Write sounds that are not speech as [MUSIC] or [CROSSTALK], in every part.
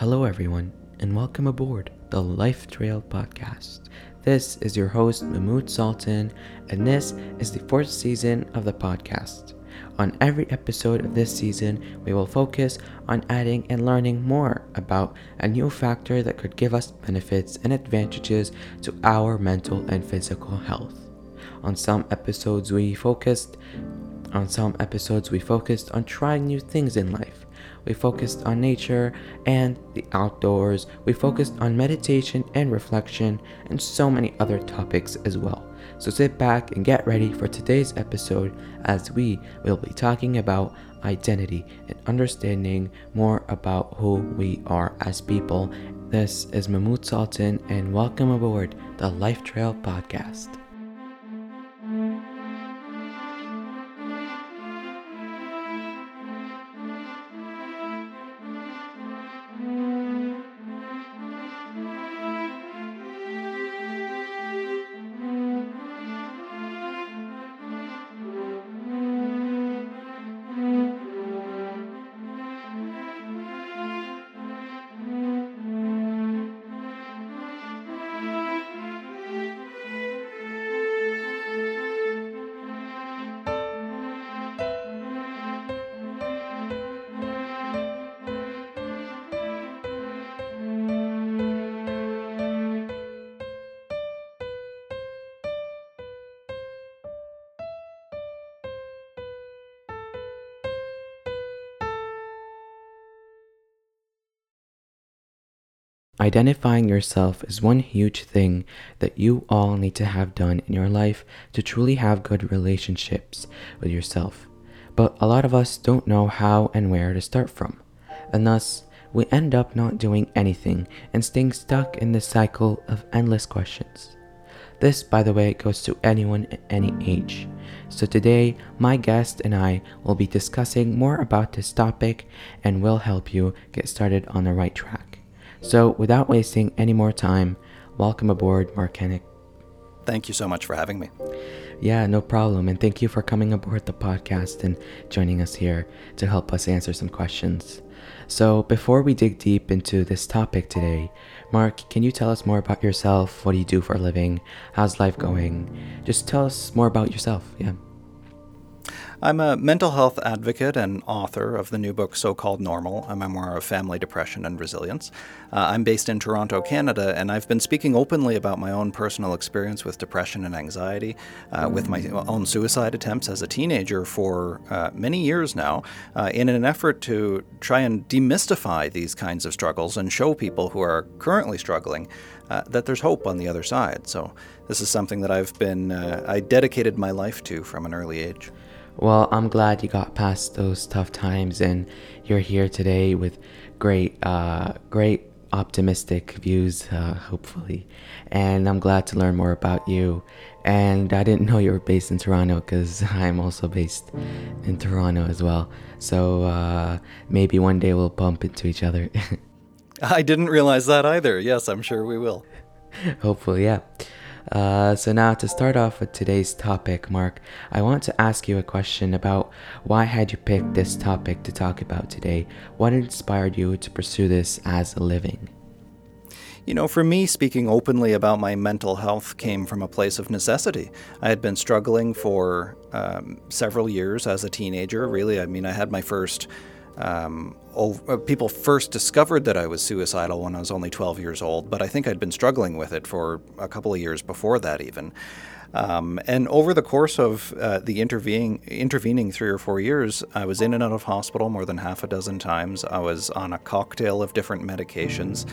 Hello, everyone, and welcome aboard the Life Trail Podcast. This is your host, Mahmoud Sultan, and this is the fourth season of the podcast. On every episode of this season, we will focus on adding and learning more about a new factor that could give us benefits and advantages to our mental and physical health. On some episodes, we focused on some episodes, we focused on trying new things in life. We focused on nature and the outdoors. We focused on meditation and reflection and so many other topics as well. So sit back and get ready for today's episode as we will be talking about identity and understanding more about who we are as people. This is Mahmoud Sultan and welcome aboard the Life Trail Podcast. Identifying yourself is one huge thing that you all need to have done in your life to truly have good relationships with yourself. But a lot of us don't know how and where to start from. And thus, we end up not doing anything and staying stuck in the cycle of endless questions. This, by the way, goes to anyone at any age. So today, my guest and I will be discussing more about this topic and will help you get started on the right track. So, without wasting any more time, welcome aboard, Mark Henick. Thank you so much for having me. Yeah, no problem. And thank you for coming aboard the podcast and joining us here to help us answer some questions. So, before we dig deep into this topic today, Mark, can you tell us more about yourself? What do you do for a living? How's life going? Just tell us more about yourself. Yeah. I'm a mental health advocate and author of the new book So Called Normal, a memoir of family depression and resilience. Uh, I'm based in Toronto, Canada, and I've been speaking openly about my own personal experience with depression and anxiety, uh, with my own suicide attempts as a teenager for uh, many years now, uh, in an effort to try and demystify these kinds of struggles and show people who are currently struggling uh, that there's hope on the other side. So this is something that I've been uh, I dedicated my life to from an early age. Well, I'm glad you got past those tough times and you're here today with great, uh, great optimistic views, uh, hopefully. And I'm glad to learn more about you. And I didn't know you were based in Toronto because [LAUGHS] I'm also based in Toronto as well. So uh, maybe one day we'll bump into each other. [LAUGHS] I didn't realize that either. Yes, I'm sure we will. Hopefully, yeah. Uh, so now to start off with today's topic, Mark, I want to ask you a question about why had you picked this topic to talk about today? What inspired you to pursue this as a living? You know, for me, speaking openly about my mental health came from a place of necessity. I had been struggling for um, several years as a teenager, really. I mean, I had my first um, uh, people first discovered that I was suicidal when I was only 12 years old, but I think I'd been struggling with it for a couple of years before that, even. Um, and over the course of uh, the intervening, intervening three or four years, I was in and out of hospital more than half a dozen times. I was on a cocktail of different medications.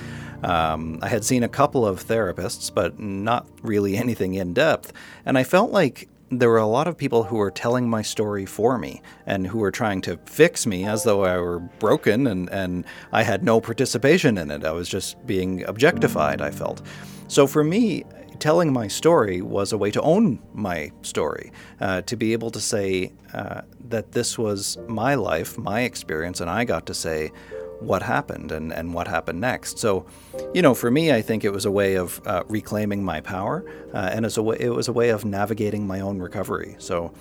Um, I had seen a couple of therapists, but not really [LAUGHS] anything in depth. And I felt like there were a lot of people who were telling my story for me and who were trying to fix me as though I were broken and, and I had no participation in it. I was just being objectified, I felt. So for me, telling my story was a way to own my story, uh, to be able to say uh, that this was my life, my experience, and I got to say, what happened and, and what happened next. So, you know, for me, I think it was a way of uh, reclaiming my power, uh, and as a way, it was a way of navigating my own recovery. So,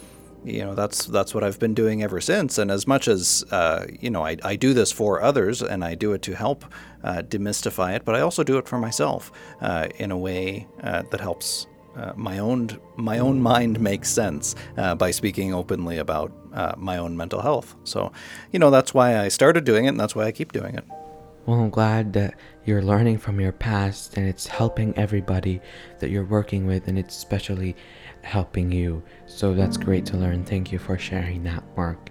you know that's that's what I've been doing ever since. And as much as uh, you know, I, I do this for others, and I do it to help uh, demystify it, but I also do it for myself uh, in a way uh, that helps uh, my own my own mind makes sense uh, by speaking openly about my own mental health. So, you know, that's why I started doing it, and that's why I keep doing it. Well, I'm glad that you're learning from your past and it's helping everybody that you're working with, and it's especially helping you. So that's great to learn. Thank you for sharing that, Mark.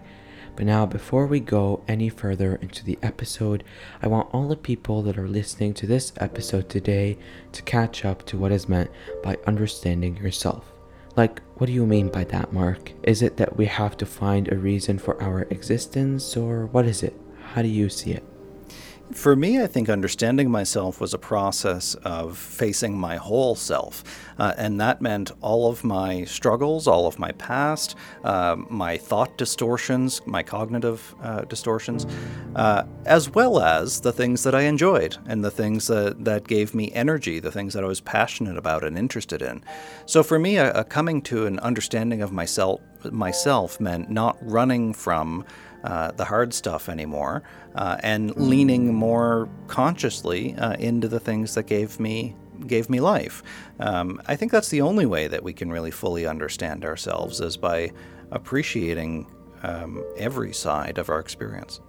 But now, before we go any further into the episode, I want all the people that are listening to this episode today to catch up to what is meant by understanding yourself. Like, what do you mean by that, Mark? Is it that we have to find a reason for our existence, or what is it? How do you see it? For me, I think understanding myself was a process of facing my whole self. Uh, and that meant all of my struggles, all of my past, uh, my thought distortions, my cognitive uh, distortions, uh, as well as the things that I enjoyed and the things that, that gave me energy, the things that I was passionate about and interested in. So for me, a, a coming to an understanding of myself, myself meant not running from uh, the hard stuff anymore uh, and leaning more consciously uh, into the things that gave me gave me life. Um, I think that's the only way that we can really fully understand ourselves is by appreciating um, every side of our experience.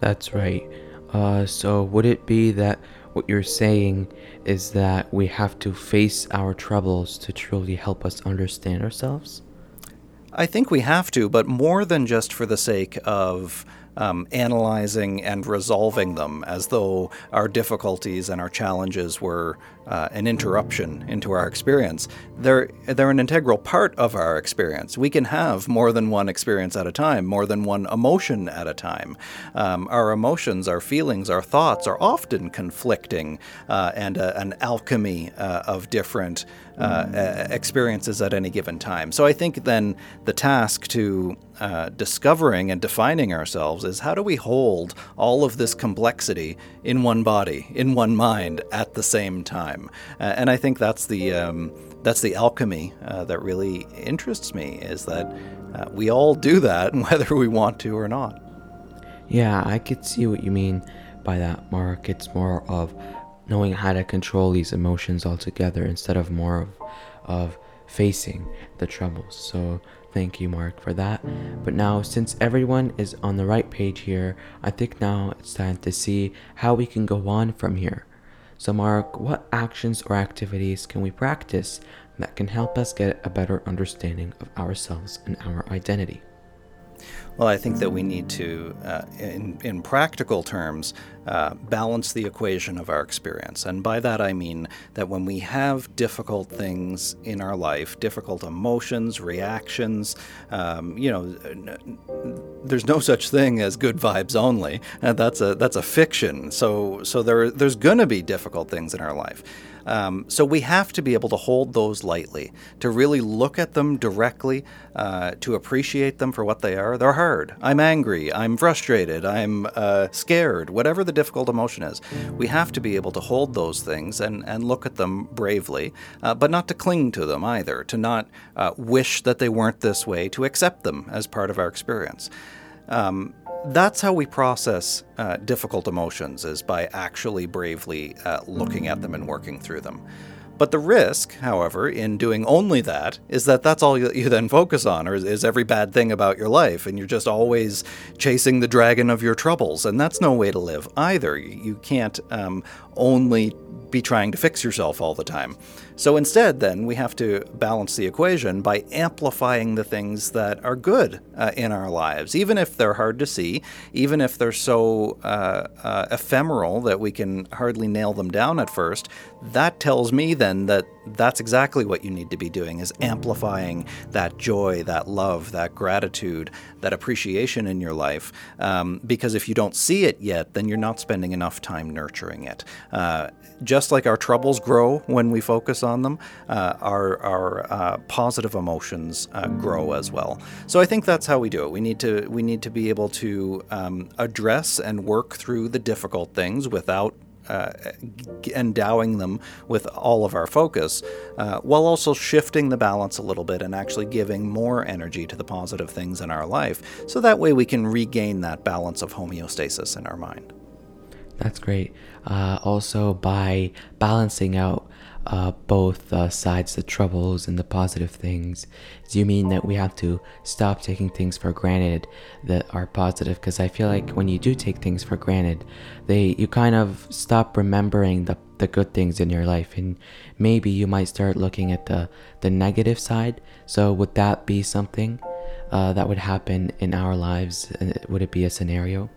That's right. Uh, so would it be that what you're saying is that we have to face our troubles to truly help us understand ourselves? I think we have to, but more than just for the sake of um, analyzing and resolving them as though our difficulties and our challenges were uh, an interruption into our experience. They're, they're an integral part of our experience. We can have more than one experience at a time, more than one emotion at a time. Um, our emotions, our feelings, our thoughts are often conflicting uh, and uh, an alchemy uh, of different uh, experiences at any given time. So I think then the task to uh, discovering and defining ourselves is how do we hold all of this complexity in one body, in one mind at the same time? Uh, and I think that's the um, that's the alchemy uh, that really interests me is that uh, we all do that, [LAUGHS] whether we want to or not. Yeah, I could see what you mean by that, Mark. It's more of knowing how to control these emotions altogether instead of more of, of facing the troubles. So thank you, Mark, for that. But now, since everyone is on the right page here, I think now it's time to see how we can go on from here. So, Mark, what actions or activities can we practice that can help us get a better understanding of ourselves and our identity? Well, I think that we need to, uh, in, in practical terms, uh, balance the equation of our experience. And by that I mean that when we have difficult things in our life, difficult emotions, reactions, um, you know, there's no such thing as good vibes only. Uh, that's a that's a fiction. So so there there's gonna be difficult things in our life. Um, so we have to be able to hold those lightly, to really look at them directly, uh, to appreciate them for what they are. They're hard. I'm angry. I'm frustrated. I'm uh, scared. Whatever the difficult emotion is, we have to be able to hold those things and, and look at them bravely, uh, but not to cling to them either, to not uh, wish that they weren't this way, to accept them as part of our experience. Um, that's how we process uh, difficult emotions is by actually bravely uh, looking at them and working through them. But the risk however in doing only that is that that's all you, you then focus on or is, is, every bad thing about your life and you're just always chasing the dragon of your troubles and that's no way to live either. You can't um, only be trying to fix yourself all the time. So instead, then, we have to balance the equation by amplifying the things that are good uh, in our lives, even if they're hard to see, even if they're so uh, uh, ephemeral that we can hardly nail them down at first. That tells me then that that's exactly what you need to be doing is amplifying that joy, that love, that gratitude, that appreciation in your life. Um, because if you don't see it yet, then you're not spending enough time nurturing it. Uh, just like our troubles grow when we focus on them, uh, our, our uh, positive emotions uh, grow as well. So I think that's how we do it. We need to we need to be able to um, address and work through the difficult things without uh, endowing them with all of our focus, uh, while also shifting the balance a little bit and actually giving more energy to the positive things in our life. So that way we can regain that balance of homeostasis in our mind. That's great. Uh, also, by balancing out uh, both uh, sides, the troubles and the positive things, do you mean that we have to stop taking things for granted that are positive? Because I feel like when you do take things for granted, they you kind of stop remembering the the good things in your life, and maybe you might start looking at the the negative side. So would that be something uh, that would happen in our lives? Uh, would it be a scenario?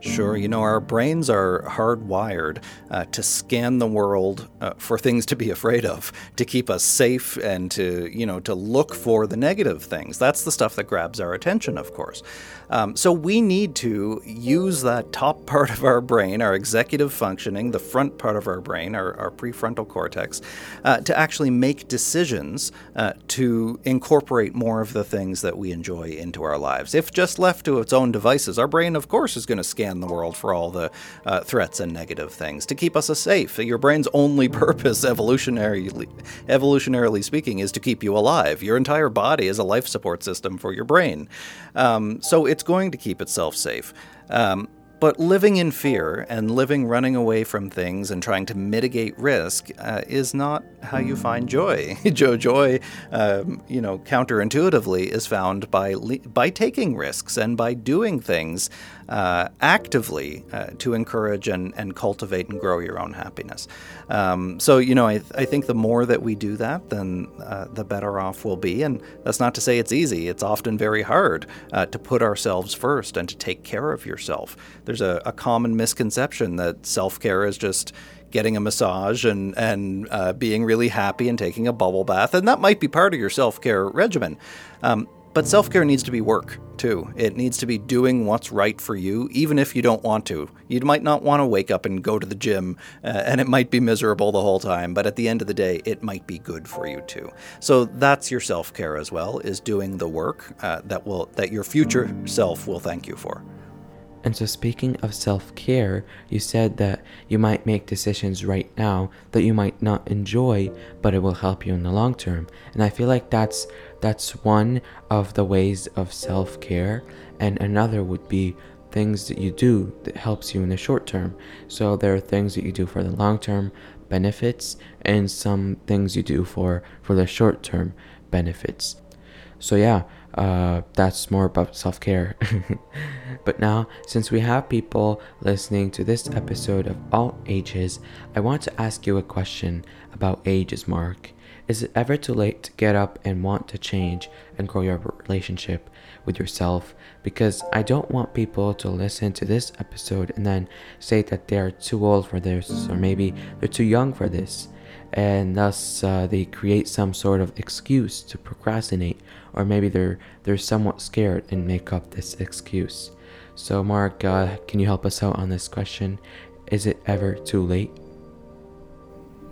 Sure, you know, our brains are hardwired uh, to scan the world uh, for things to be afraid of, to keep us safe, and to, you know, to look for the negative things. That's the stuff that grabs our attention, of course. Um, so we need to use that top [LAUGHS] part of our brain, our executive functioning, the front part of our brain, our, our prefrontal cortex, uh, to actually make decisions uh, to incorporate more of the things that we enjoy into our lives. If just left to its own devices, our brain, of course, is going to scan the world for all the uh, threats and negative things to keep us safe. Your brain's only [LAUGHS] purpose, evolutionarily, evolutionarily speaking, is to keep you alive. Your entire body is a life support system for your brain. Um, so it's going to keep itself safe. Um, but living in fear and living running away from things and trying to mitigate risk uh, is not how you find joy. [LAUGHS] joy, joy, um, you know, counterintuitively is found by by taking risks and by doing things uh, actively uh, to encourage and, and cultivate and grow your own happiness. Um, so, you know, I, th- I think the more that we do that, then uh, the better off we'll be. And that's not to say it's easy. It's often very hard uh, to put ourselves first and to take care of yourself. There's a, a common misconception that self care is just getting a massage and and uh, being really happy and taking a bubble bath, and that might be part of your self care regimen. Um, but self care needs to be work too. It needs to be doing what's right for you, even if you don't want to. You might not want to wake up and go to the gym, uh, and it might be miserable the whole time. But at the end of the day, it might be good for you too. So that's your self care as well: is doing the work uh, that will that your future self will thank you for. And so, speaking of self care, you said that you might make decisions right now that you might not enjoy, but it will help you in the long term. And I feel like that's that's one of the ways of self care. And another would be things that you do that helps you in the short term. So there are things that you do for the long term benefits, and some things you do for for the short term benefits. So yeah, uh, that's more about self care. [LAUGHS] but now, since we have people listening to this episode of all ages, I want to ask you a question about ages, Mark. Is it ever too late to get up and want to change and grow your relationship with yourself? Because I don't want people to listen to this episode and then say that they're too old for this, or maybe they're too young for this and thus uh, they create some sort of excuse to procrastinate or maybe they're they're somewhat scared and make up this excuse. So mark uh, can you help us out on this question? Is it ever too late?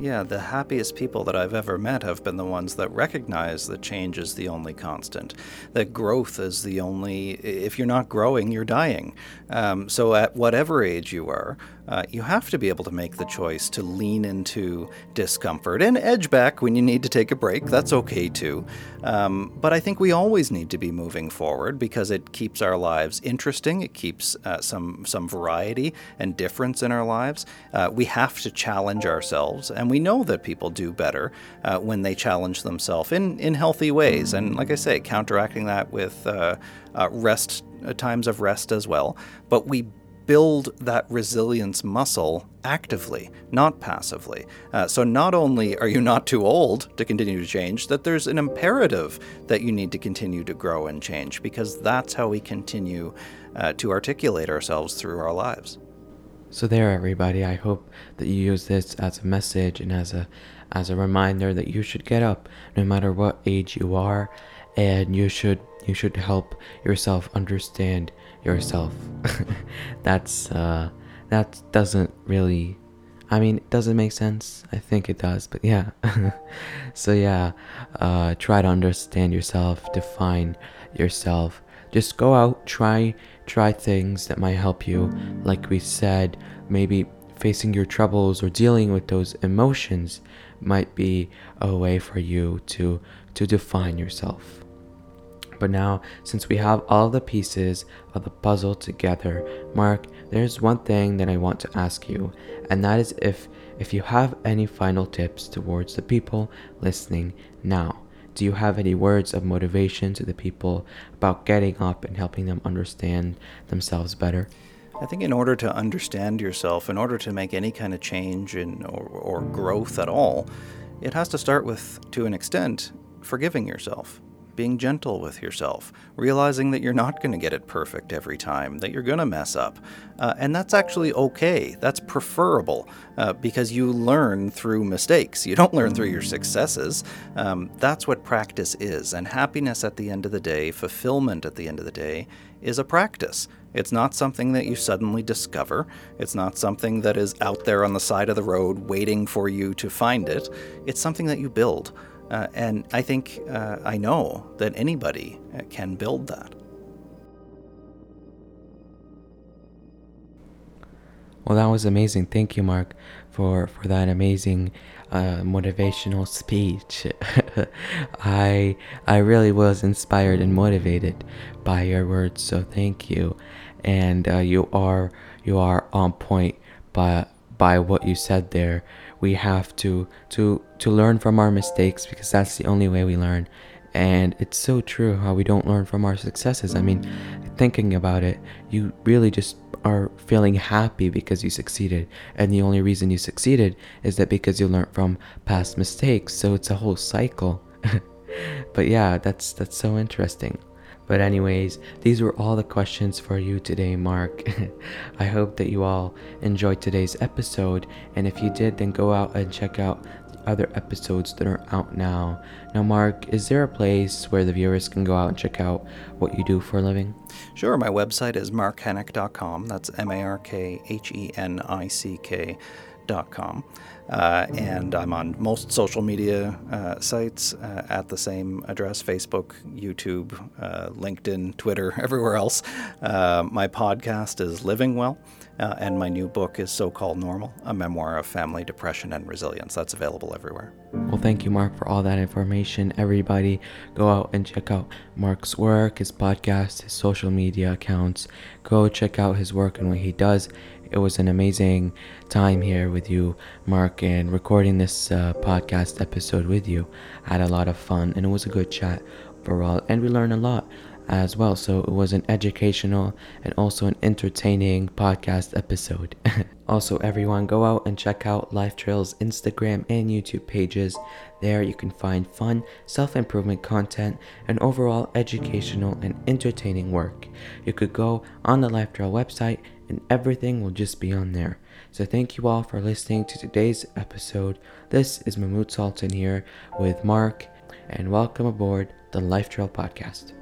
Yeah, the happiest people that I've ever met have been the ones that recognize that change is the only constant, that growth is the only, if you're not growing, you're dying. Um, so at whatever age you are, uh, you have to be able to make the choice to lean into discomfort and edge back when you need to take a break. That's okay too. Um, but I think we always need to be moving forward because it keeps our lives interesting. It keeps uh, some some variety and difference in our lives. Uh, we have to challenge ourselves, and we know that people do better uh, when they challenge themselves in in healthy ways. And like I say, counteracting that with uh, uh, rest times of rest as well. But we build that resilience muscle actively, not passively. Uh, so, not only are you not too old to continue to change, that there's an imperative that you need to continue to grow and change because that's how we continue uh, to articulate ourselves through our lives. So there everybody, I hope that you use this as a message and as a as a reminder that you should get up no matter what age you are and you should you should help yourself understand yourself. [LAUGHS] That's uh, that doesn't really. I mean, it doesn't make sense. I think it does, but yeah. [LAUGHS] so yeah, uh, try to understand yourself, define yourself. Just go out, try try things that might help you. Like we said, maybe facing your troubles or dealing with those emotions might be a way for you to to define yourself. But now, since we have all the pieces of the puzzle together, Mark, there's one thing that I want to ask you, and that is if if you have any final tips towards the people listening now. Do you have any words of motivation to the people about getting up and helping them understand themselves better? I think in order to understand yourself, in order to make any kind of change in, or, or growth at all, it has to start with, to an extent, forgiving yourself being gentle with yourself, realizing that you're not going to get it perfect every time, that you're going to mess up. Uh, and that's actually okay. That's preferable uh, because you learn through mistakes. You don't learn through your successes. Um, that's what practice is. And happiness at the end of the day, fulfillment at the end of the day, is a practice. It's not something that you suddenly discover. It's not something that is out there on the side of the road waiting for you to find it. It's something that you build. Uh, and I think uh, I know that anybody uh, can build that. Well, that was amazing. Thank you, Mark, for, for that amazing uh, motivational speech. [LAUGHS] I I really was inspired and motivated by your words. So thank you, and uh, you are you are on point by by what you said there we have to to to learn from our mistakes because that's the only way we learn. And it's so true how we don't learn from our successes. I mean thinking about it you really just are feeling happy because you succeeded. And the only reason you succeeded is that because you learned from past mistakes. So it's a whole cycle. [LAUGHS] But yeah that's that's so interesting but, anyways, these were all the questions for you today, Mark. [LAUGHS] I hope that you all enjoyed today's episode. And if you did, then go out and check out the other episodes that are out now. Now, Mark, is there a place where the viewers can go out and check out what you do for a living? Sure. My website is markhenick.com. That's M A R K H E N I C K.com. Uh, and I'm on most social media uh, sites uh, at the same address Facebook, YouTube, uh, LinkedIn, Twitter, [LAUGHS] everywhere else. Uh, my podcast is Living Well, uh, and my new book is So Called Normal, a memoir of family depression and resilience. That's available everywhere. Well, thank you, Mark, for all that information. Everybody, go out and check out Mark's work, his podcast, his social media accounts. Go check out his work and what he does. It was an amazing time here with you, Mark, and recording this uh, podcast episode with you. I had a lot of fun, and it was a good chat overall, and we learned a lot as well. So it was an educational and also an entertaining podcast episode. [LAUGHS] also, everyone, go out and check out Life Trail's Instagram and YouTube pages. There you can find fun, self improvement content, and overall educational and entertaining work. You could go on the Life Trail website and everything will just be on there. So thank you all for listening to today's episode. This is Mahmoud Sultan here with Mark, and welcome aboard the Life Trail Podcast.